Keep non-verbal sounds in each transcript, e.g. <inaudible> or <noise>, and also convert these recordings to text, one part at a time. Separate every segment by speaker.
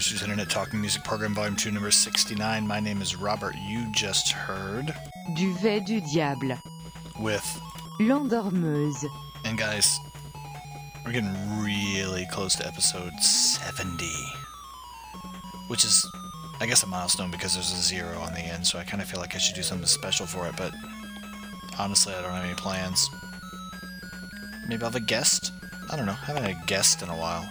Speaker 1: Industries Internet Talking Music Program, Volume 2, number 69. My name is Robert. You just heard.
Speaker 2: Duvet du Diable.
Speaker 1: With.
Speaker 2: L'Endormeuse.
Speaker 1: And guys, we're getting really close to episode 70. Which is, I guess, a milestone because there's a zero on the end, so I kind of feel like I should do something special for it, but honestly, I don't have any plans. Maybe I'll have a guest? I don't know. I haven't had a guest in a while.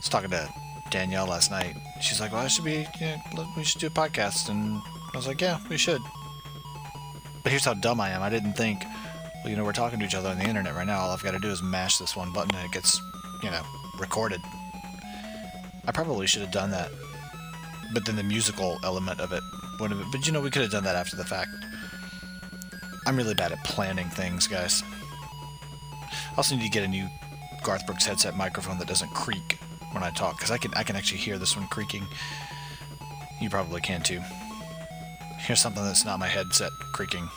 Speaker 1: Was talking to Danielle last night. She's like, "Well, I should be. Yeah, we should do a podcast." And I was like, "Yeah, we should." But here's how dumb I am. I didn't think. Well, you know, we're talking to each other on the internet right now. All I've got to do is mash this one button and it gets, you know, recorded. I probably should have done that. But then the musical element of it would have. But you know, we could have done that after the fact. I'm really bad at planning things, guys. I also need to get a new Garth Brooks headset microphone that doesn't creak when I talk, because I can I can actually hear this one creaking. You probably can too. Here's something that's not my headset creaking.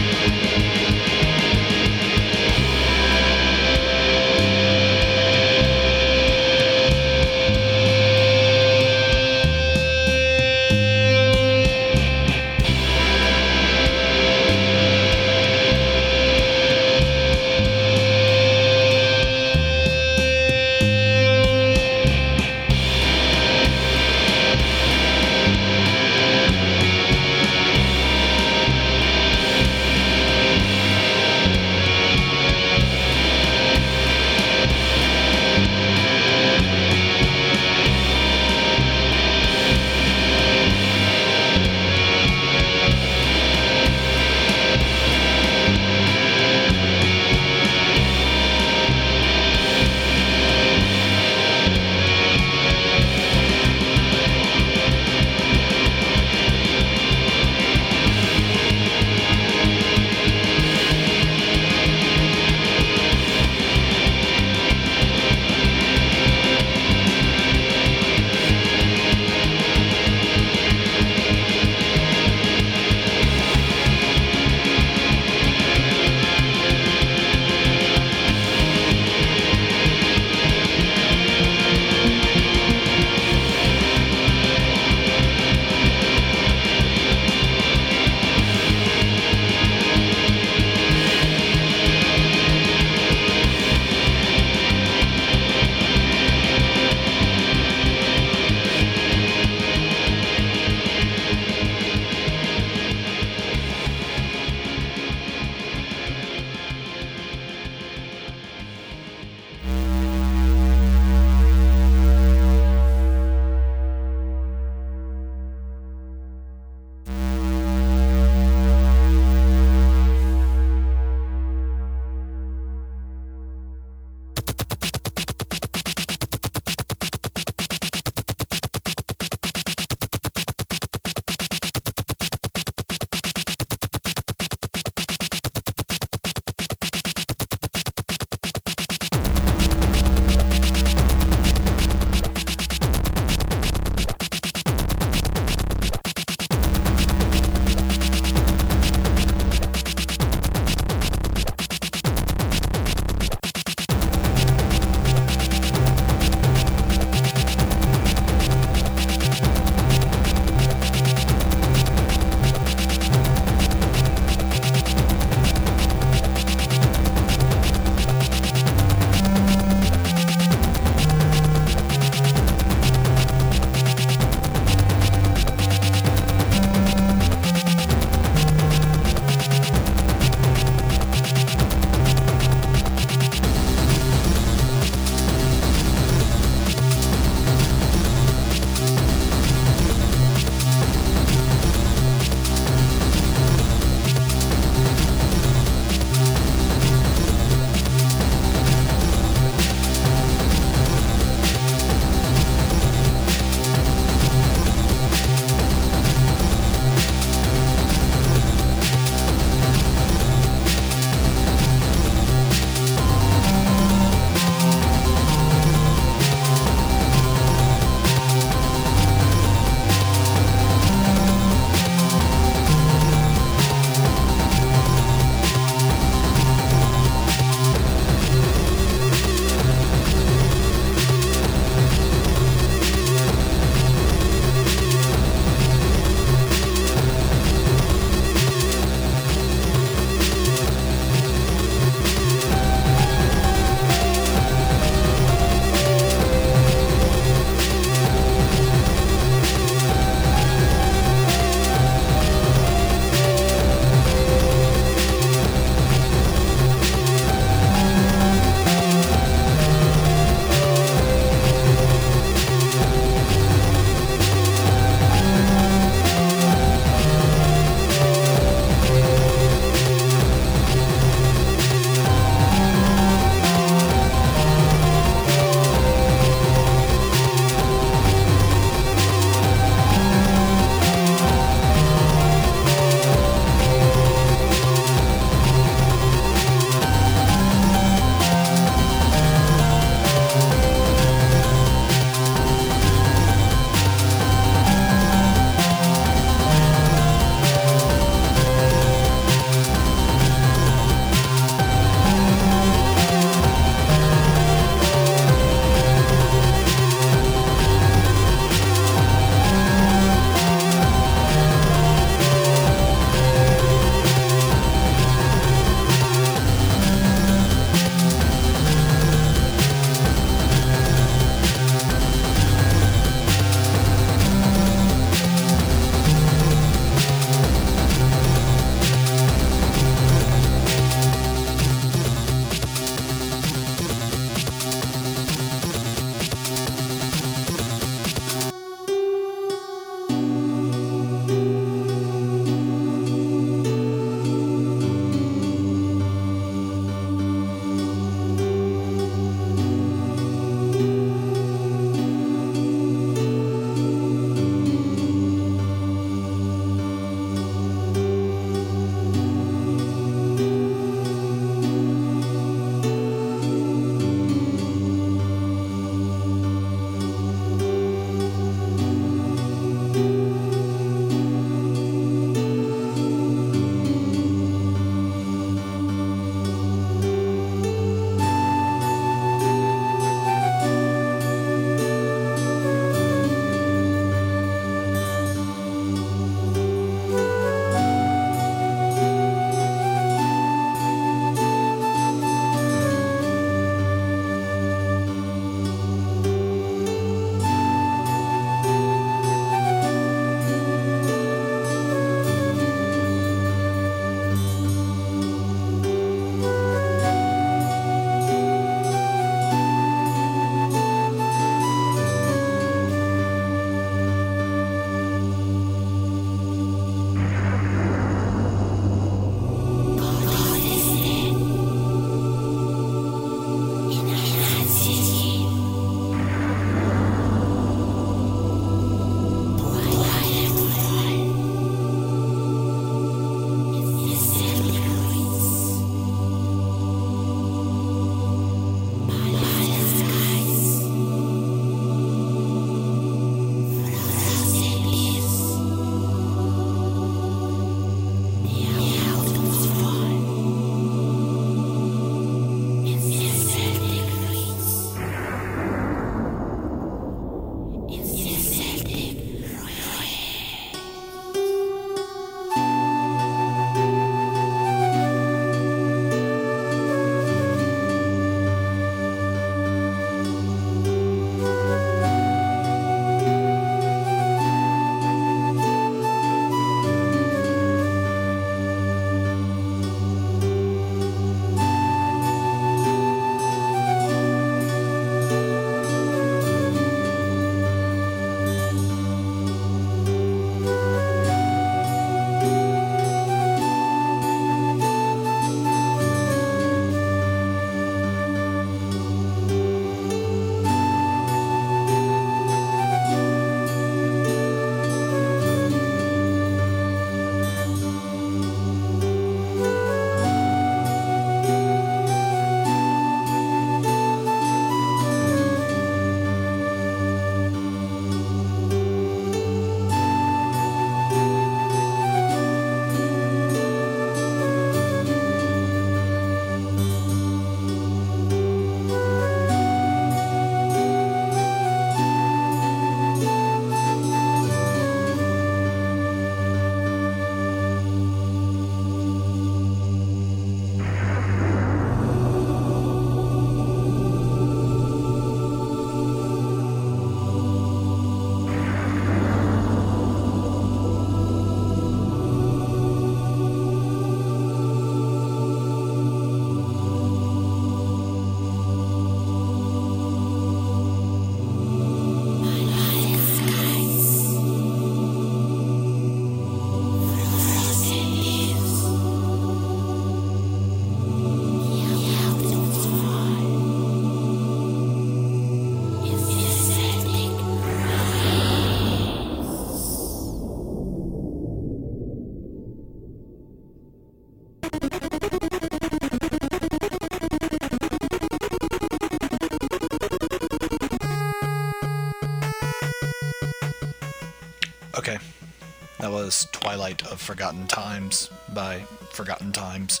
Speaker 1: Twilight of Forgotten Times by Forgotten Times,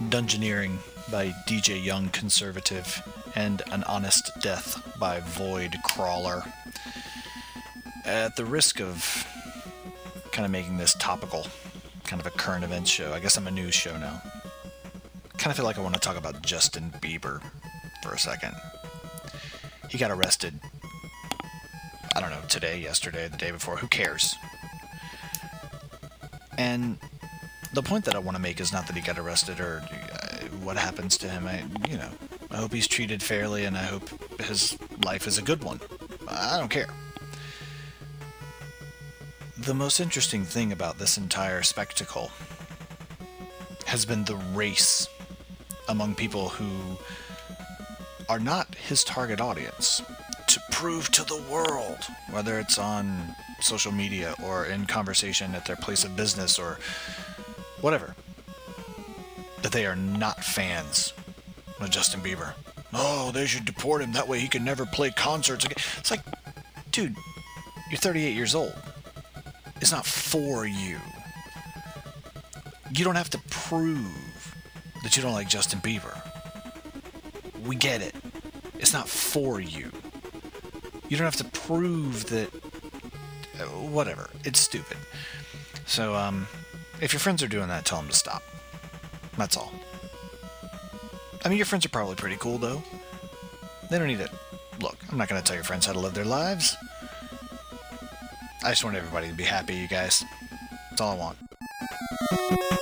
Speaker 1: Dungeoneering by DJ Young Conservative, and An Honest Death by Void Crawler. At the risk of kind of making this topical, kind of a current events show, I guess I'm a news show now. Kind of feel like I want to talk about Justin Bieber for a second. He got arrested. I don't know, today, yesterday, the day before, who cares? And the point that I want to make is not that he got arrested or uh, what happens to him. I, you know, I hope he's treated fairly and I hope his life is a good one. I don't care. The most interesting thing about this entire spectacle has been the race among people who are not his target audience prove to the world, whether it's on social media or in conversation at their place of business or whatever, that they are not fans of Justin Bieber. Oh, they should deport him. That way he can never play concerts again. It's like, dude, you're 38 years old. It's not for you. You don't have to prove that you don't like Justin Bieber. We get it. It's not for you. You don't have to prove that. uh, Whatever. It's stupid. So, um, if your friends are doing that, tell them to stop. That's all. I mean, your friends are probably pretty cool, though. They don't need it. Look, I'm not going to tell your friends how to live their lives. I just want everybody to be happy, you guys. That's all I want.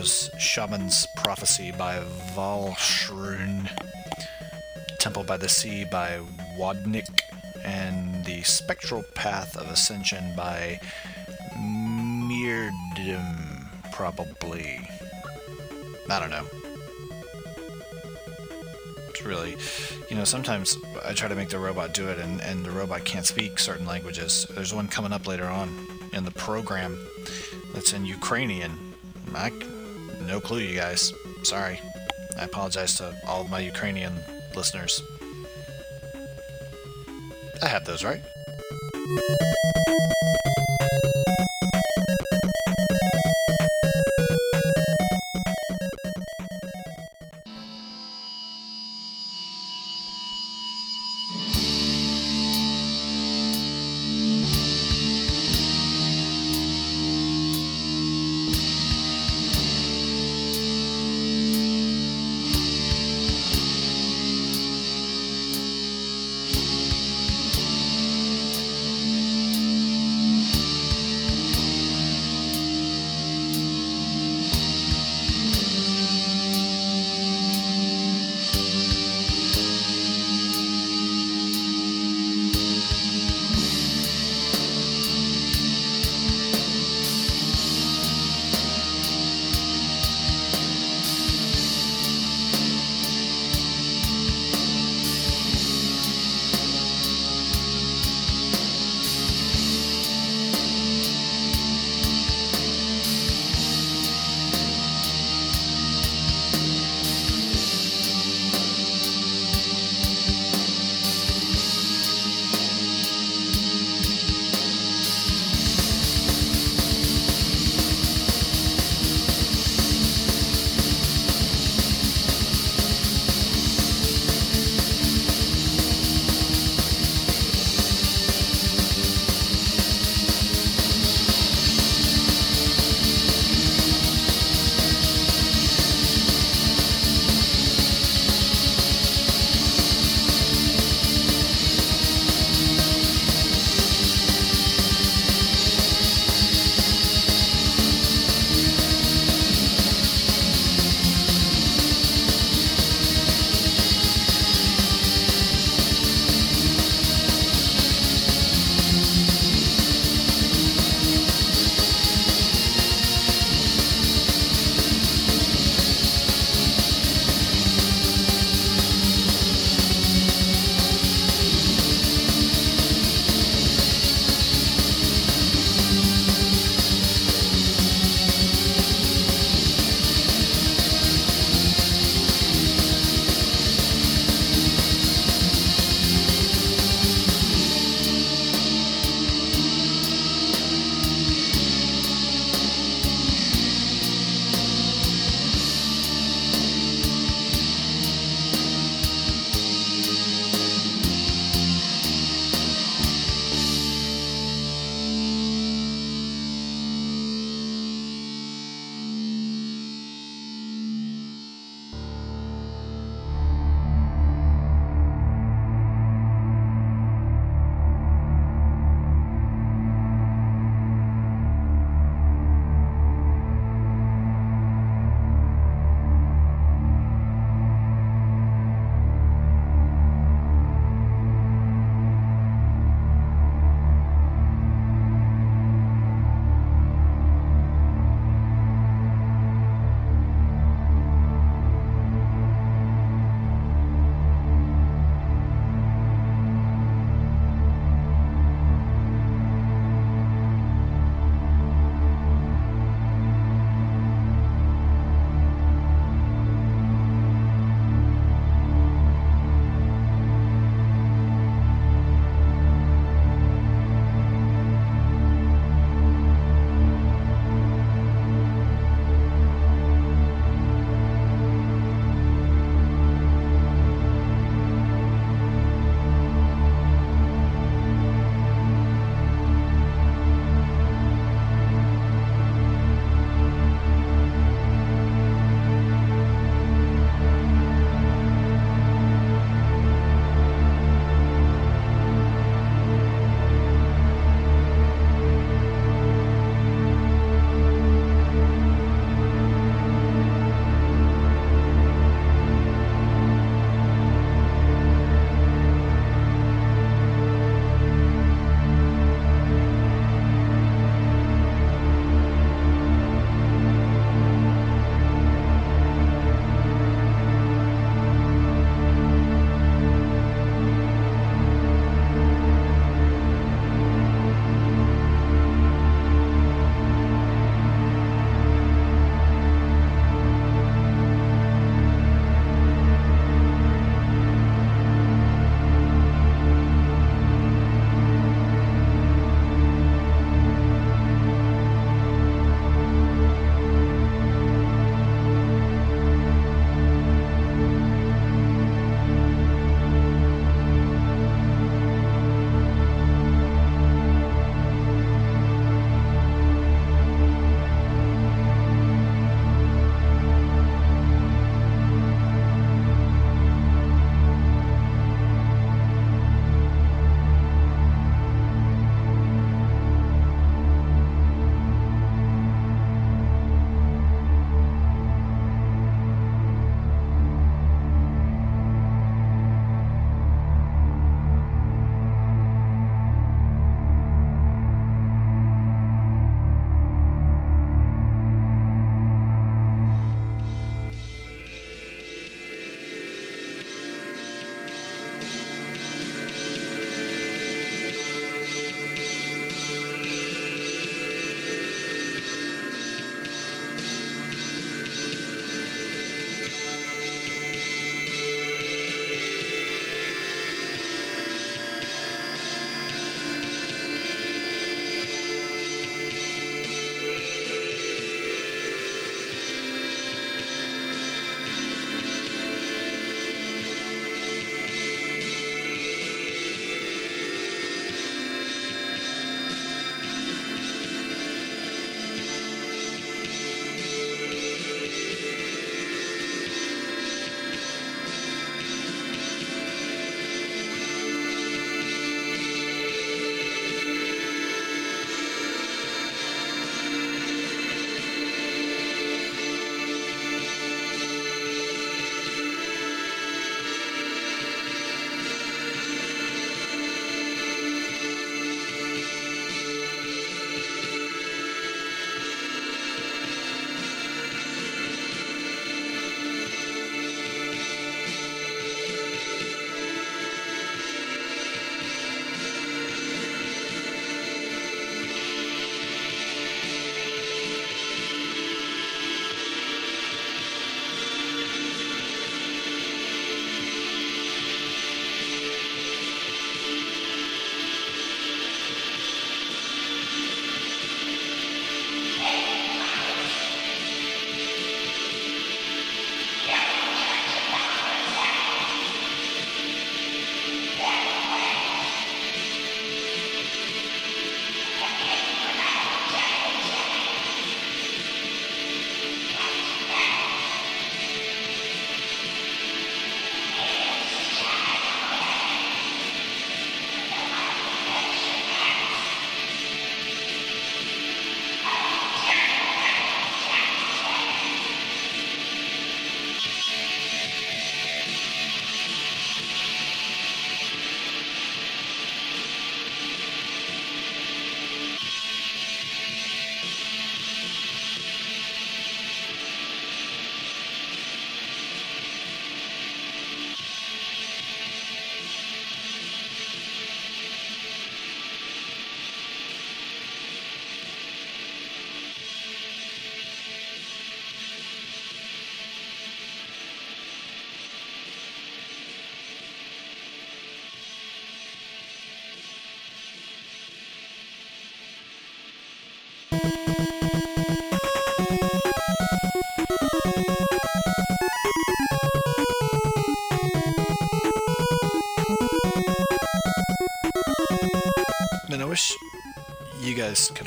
Speaker 1: Was Shaman's Prophecy by Valshrun, Temple by the Sea by Wadnik, and The Spectral Path of Ascension by Mirdim, probably. I don't know. It's really, you know, sometimes I try to make the robot do it and, and the robot can't speak certain languages. There's one coming up later on in the program that's in Ukrainian. I, no clue, you guys. Sorry. I apologize to all of my Ukrainian listeners. I have those, right?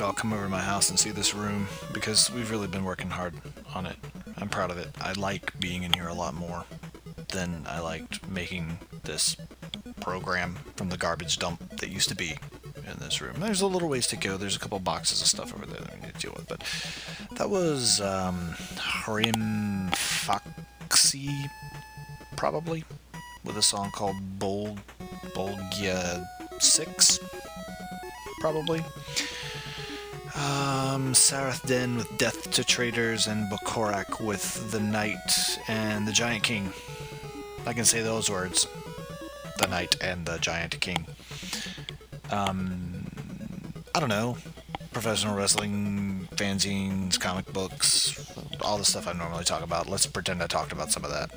Speaker 1: All come over to my house and see this room because we've really been working hard on it. I'm proud of it. I like being in here a lot more than I liked making this program from the garbage dump that used to be in this room. There's a little ways to go. There's a couple boxes of stuff over there that we need to deal with, but that was um, Harim Foxy, probably, with a song called Bol Bolgia Six, probably. Um, Sarath Den with Death to Traitors, and Bokorak with The Knight and the Giant King. I can say those words. The Knight and the Giant King. Um, I don't know. Professional wrestling, fanzines, comic books, all the stuff I normally talk about. Let's pretend I talked about some of that.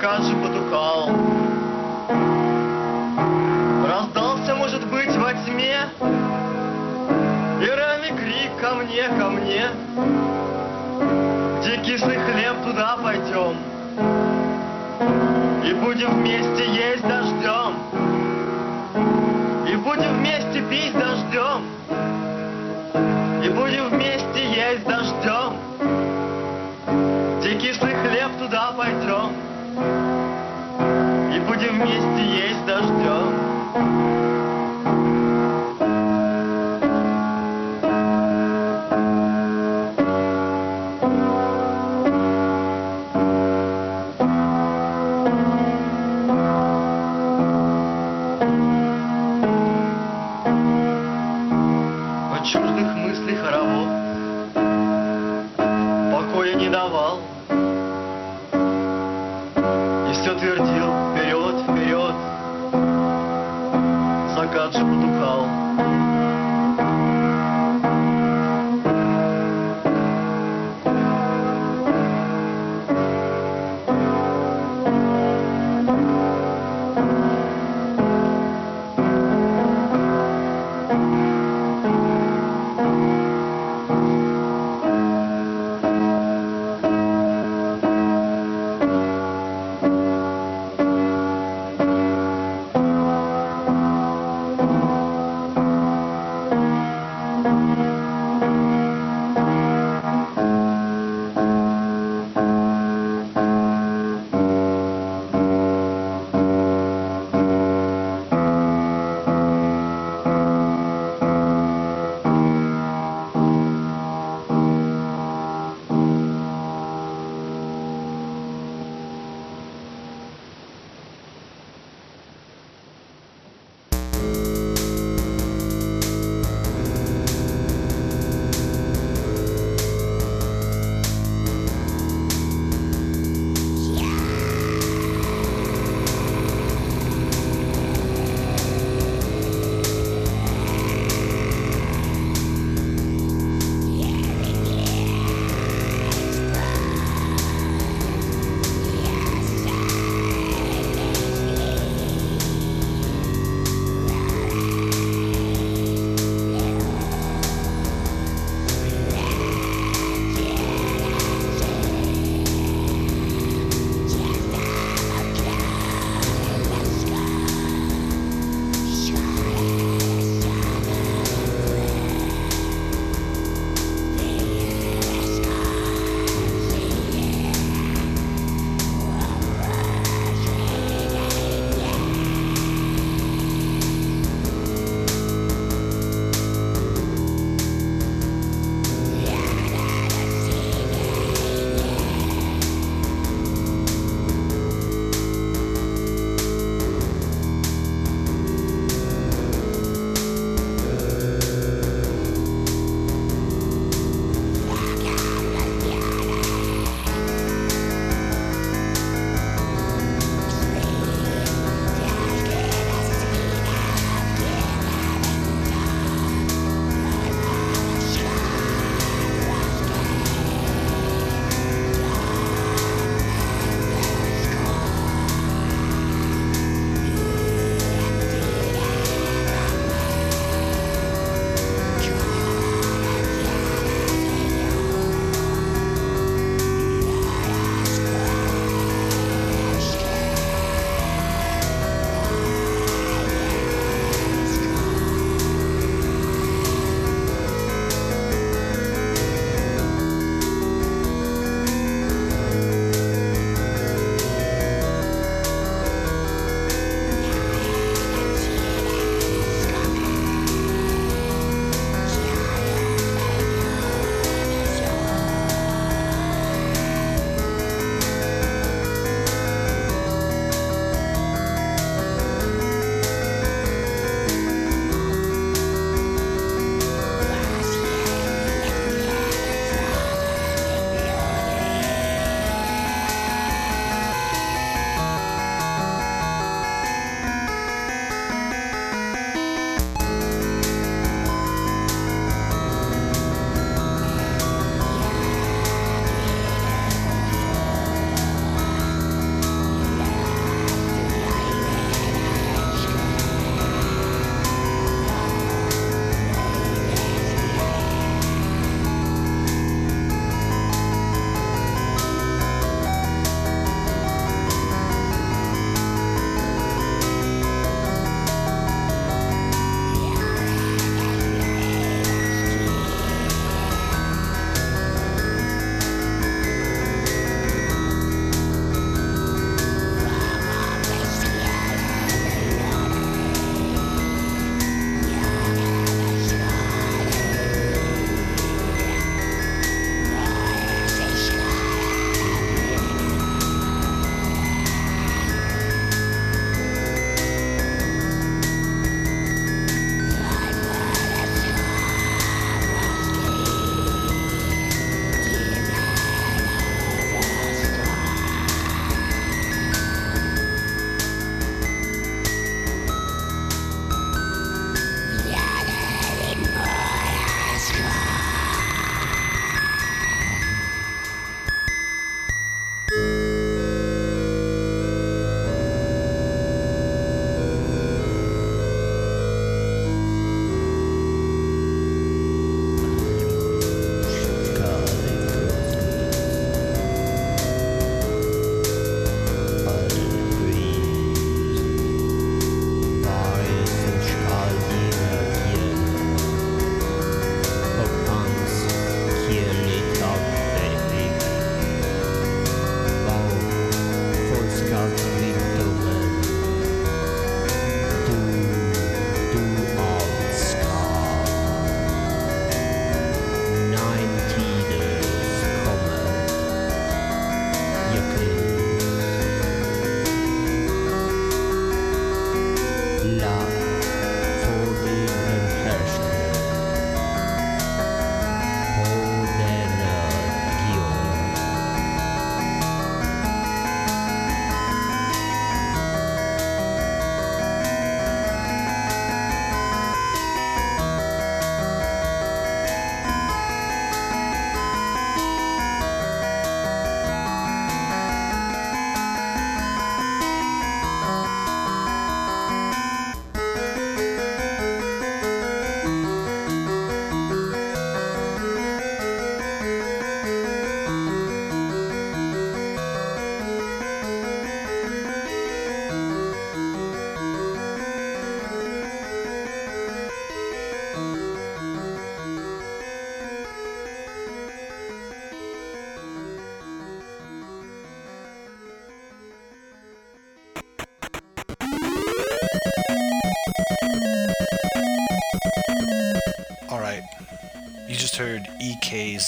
Speaker 3: Закат же потухал. Раздался, может быть, во тьме И крик ко мне, ко мне. Где кислый хлеб, туда пойдем. И будем вместе есть дождем. И будем вместе пить дождем. И будем вместе будем вместе есть дождем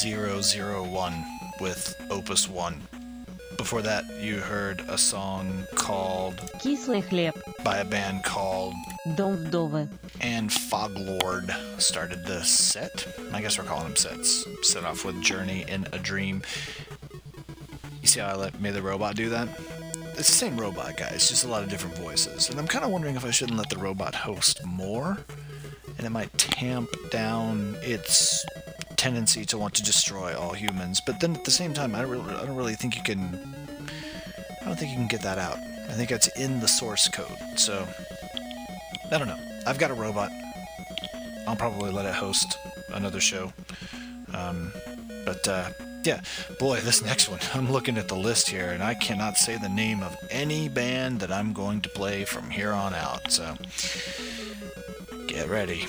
Speaker 1: EK001 with Opus 1. Before that, you heard a song called
Speaker 4: Кислый хлеб.
Speaker 1: by a band called
Speaker 4: Дом вдовы.
Speaker 1: and Foglord started the set. I guess we're calling them sets. Set off with Journey in a Dream. You see how I let made the robot do that? It's the same robot, guys, just a lot of different voices. And I'm kind of wondering if I shouldn't let the robot host more, and it might tamp down its tendency to want to destroy all humans. But then at the same time, I don't really, I don't really think you can. I don't think you can get that out. I think it's in the source code. So I don't know. I've got a robot. I'll probably let it host another show. Um, but uh, yeah, boy, this next one. <laughs> I'm looking at the list here, and I cannot say the name of any band that I'm going to play from here on out. So get ready.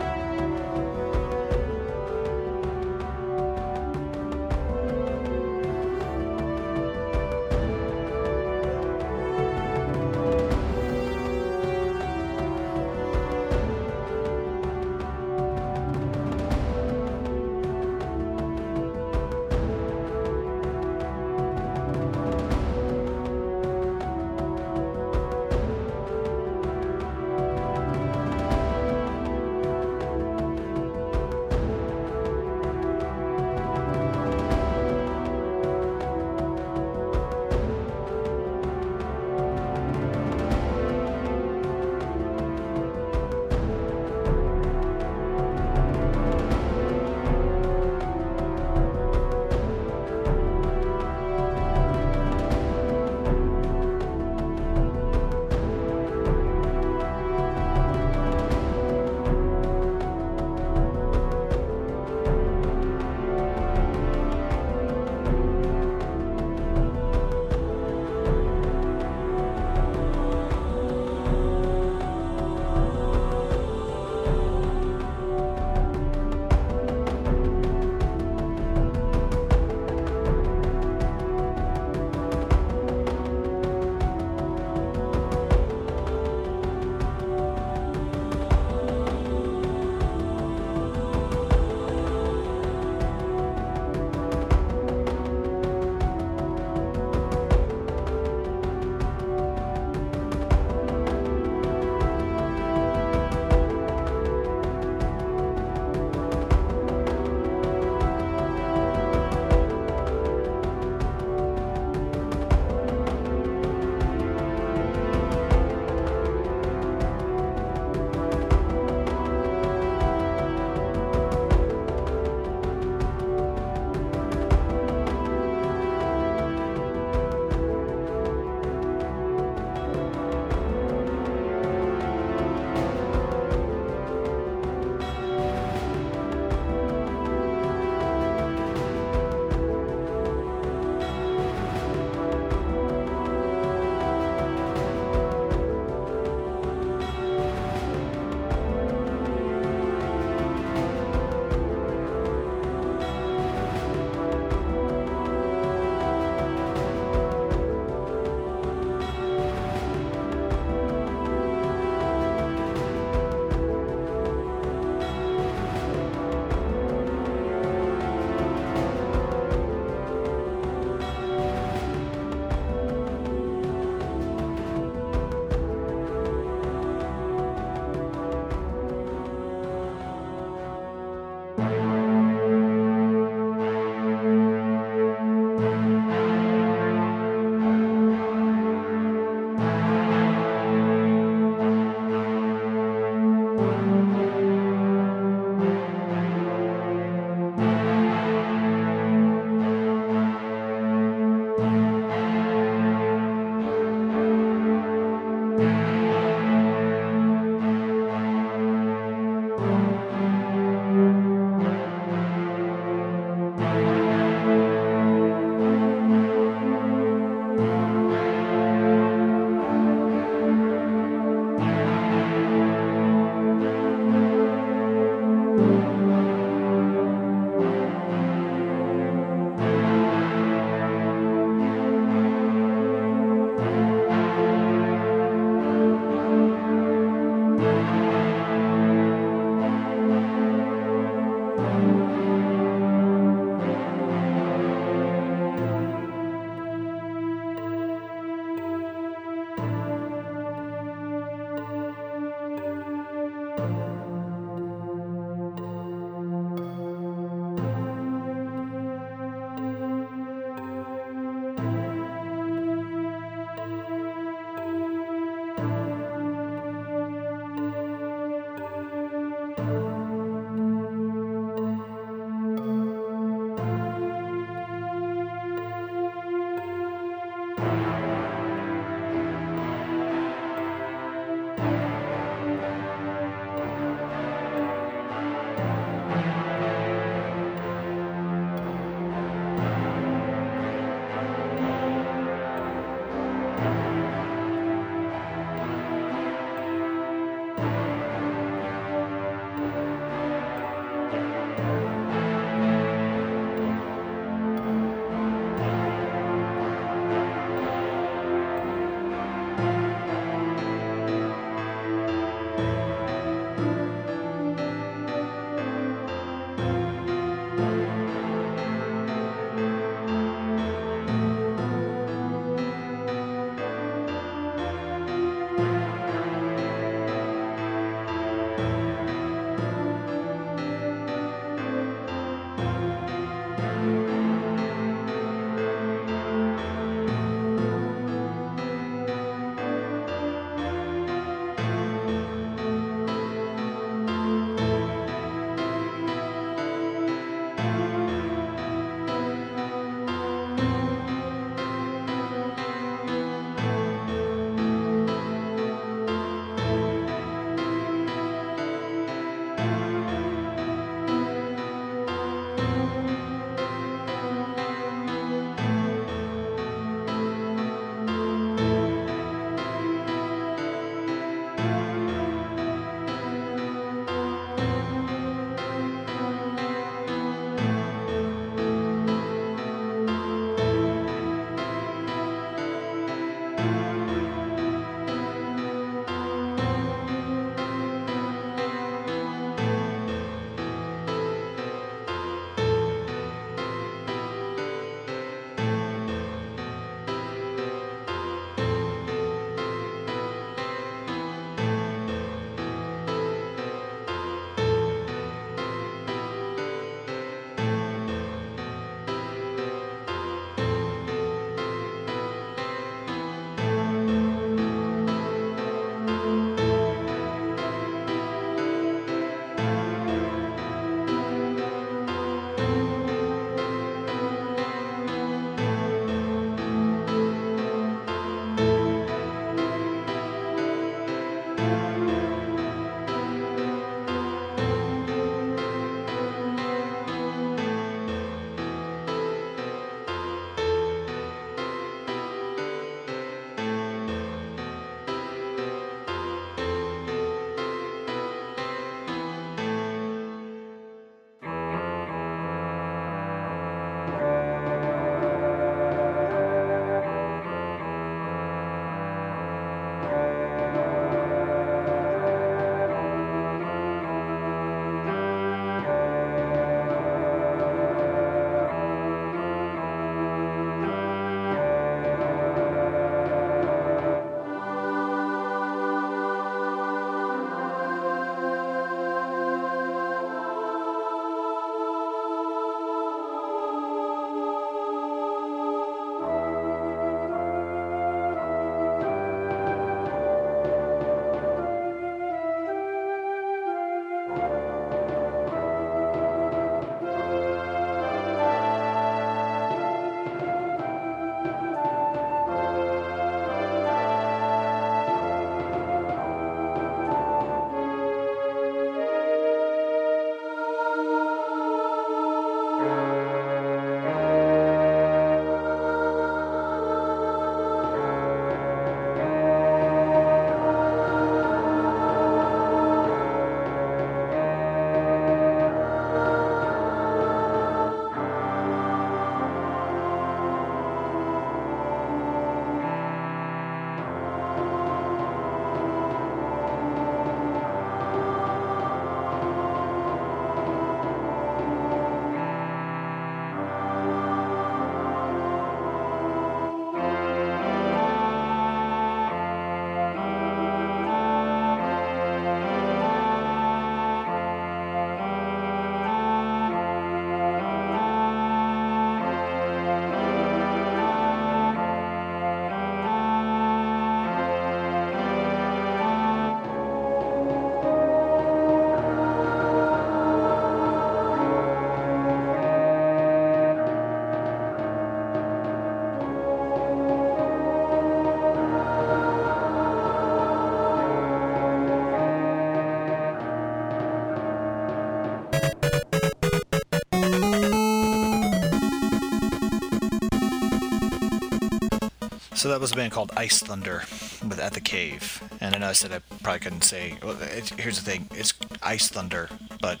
Speaker 1: So that was a band called Ice Thunder with At the Cave. And I know I said I probably couldn't say. Well, it, here's the thing it's Ice Thunder, but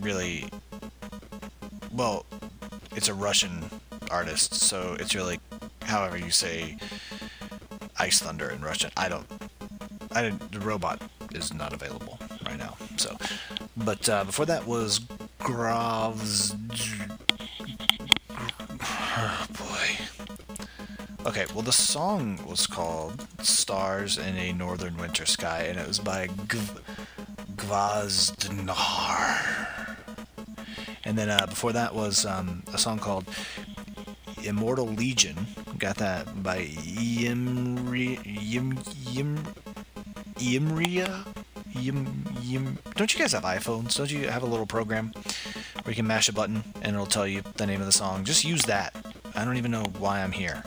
Speaker 1: really. Well, it's a Russian artist, so it's really however you say Ice Thunder in Russian. I don't. I didn't. The robot is not available right now. So, but uh, before that was Gravs. Okay, well the song was called "Stars in a Northern Winter Sky" and it was by Gv- Gvazdnar. And then uh, before that was um, a song called Immortal Legion. Got that by Yimri Yim Yim Yimria. Yim Yim. Don't you guys have iPhones? Don't you have a little program where you can mash a button and it'll tell you the name of the song? Just use that. I don't even know why I'm here.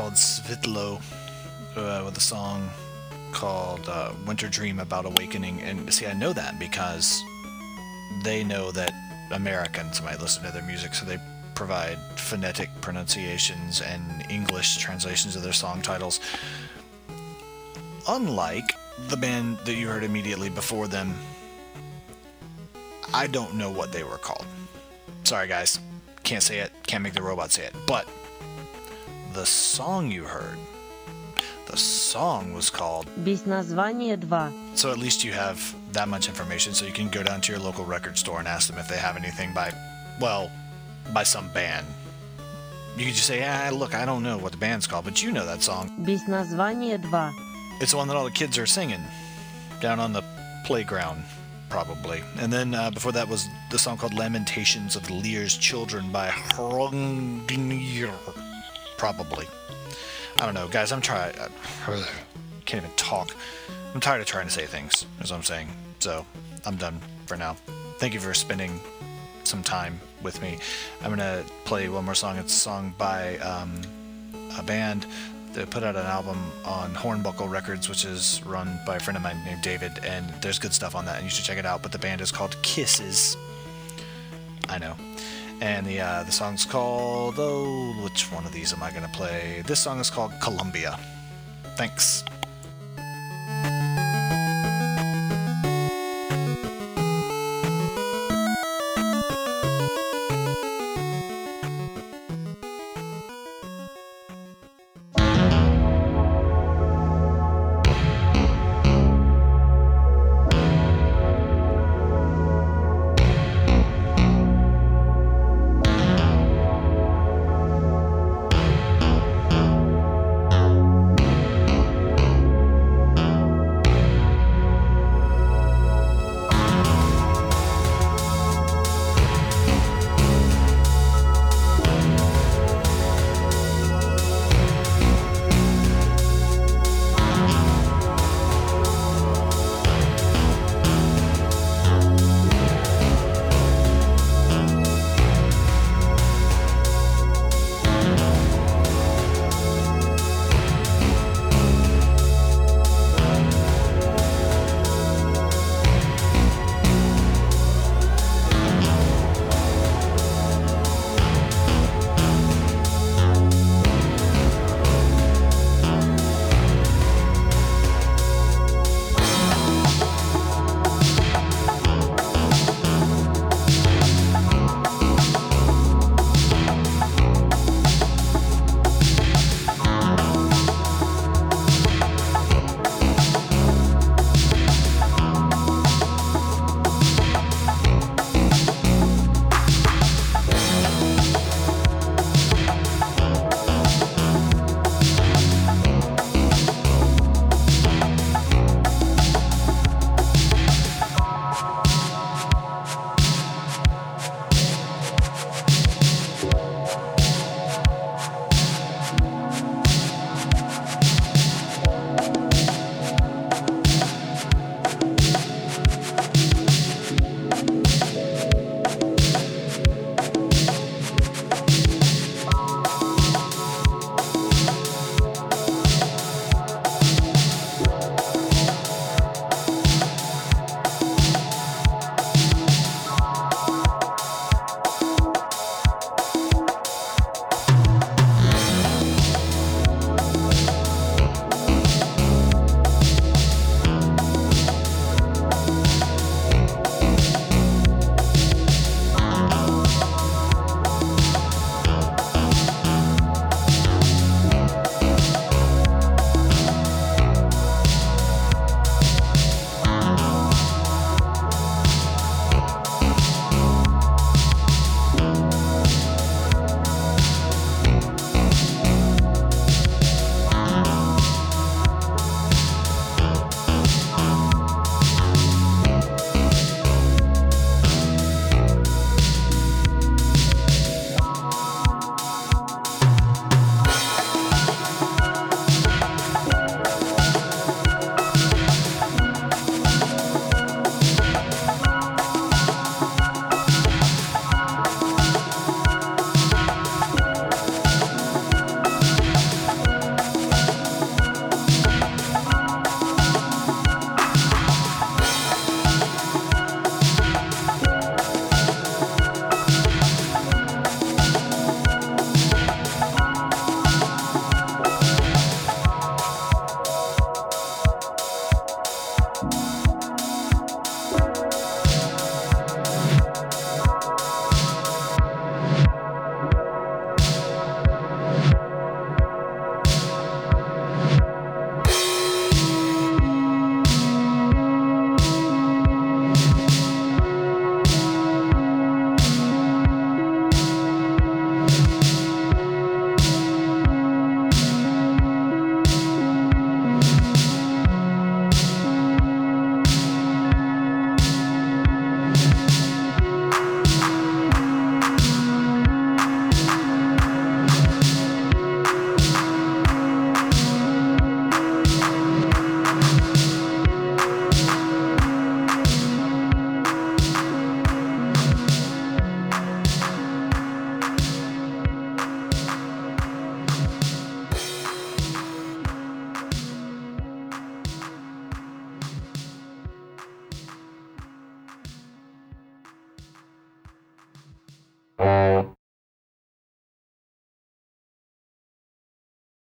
Speaker 1: Called Svitlo uh, with a song called uh, Winter Dream About Awakening. And see, I know that because they know that Americans might listen to their music, so they provide phonetic pronunciations and English translations of their song titles. Unlike the band that you heard immediately before them, I don't know what they were called. Sorry, guys. Can't say it. Can't make the robot say it. But the song you heard, the song was called.
Speaker 4: Без названия 2.
Speaker 1: So at least you have that much information so you can go down to your local record store and ask them if they have anything by, well, by some band. You could just say, ah, look, I don't know what the band's called, but you know that song.
Speaker 4: Без названия 2.
Speaker 1: It's the one that all the kids are singing down on the playground, probably. And then uh, before that was the song called Lamentations of Lear's Children by Hrungnir, probably. I don't know, guys. I'm trying. I can't even talk. I'm tired of trying to say things, is what I'm saying. So I'm done for now. Thank you for spending some time with me. I'm gonna play one more song. It's a song by um, a band that put out an album on Hornbuckle Records, which is run by a friend of mine named David, and there's good stuff on that, and you should check it out. But the band is called Kisses. I know. And the uh, the song's called oh, which one of these am I gonna play? This song is called Columbia. Thanks.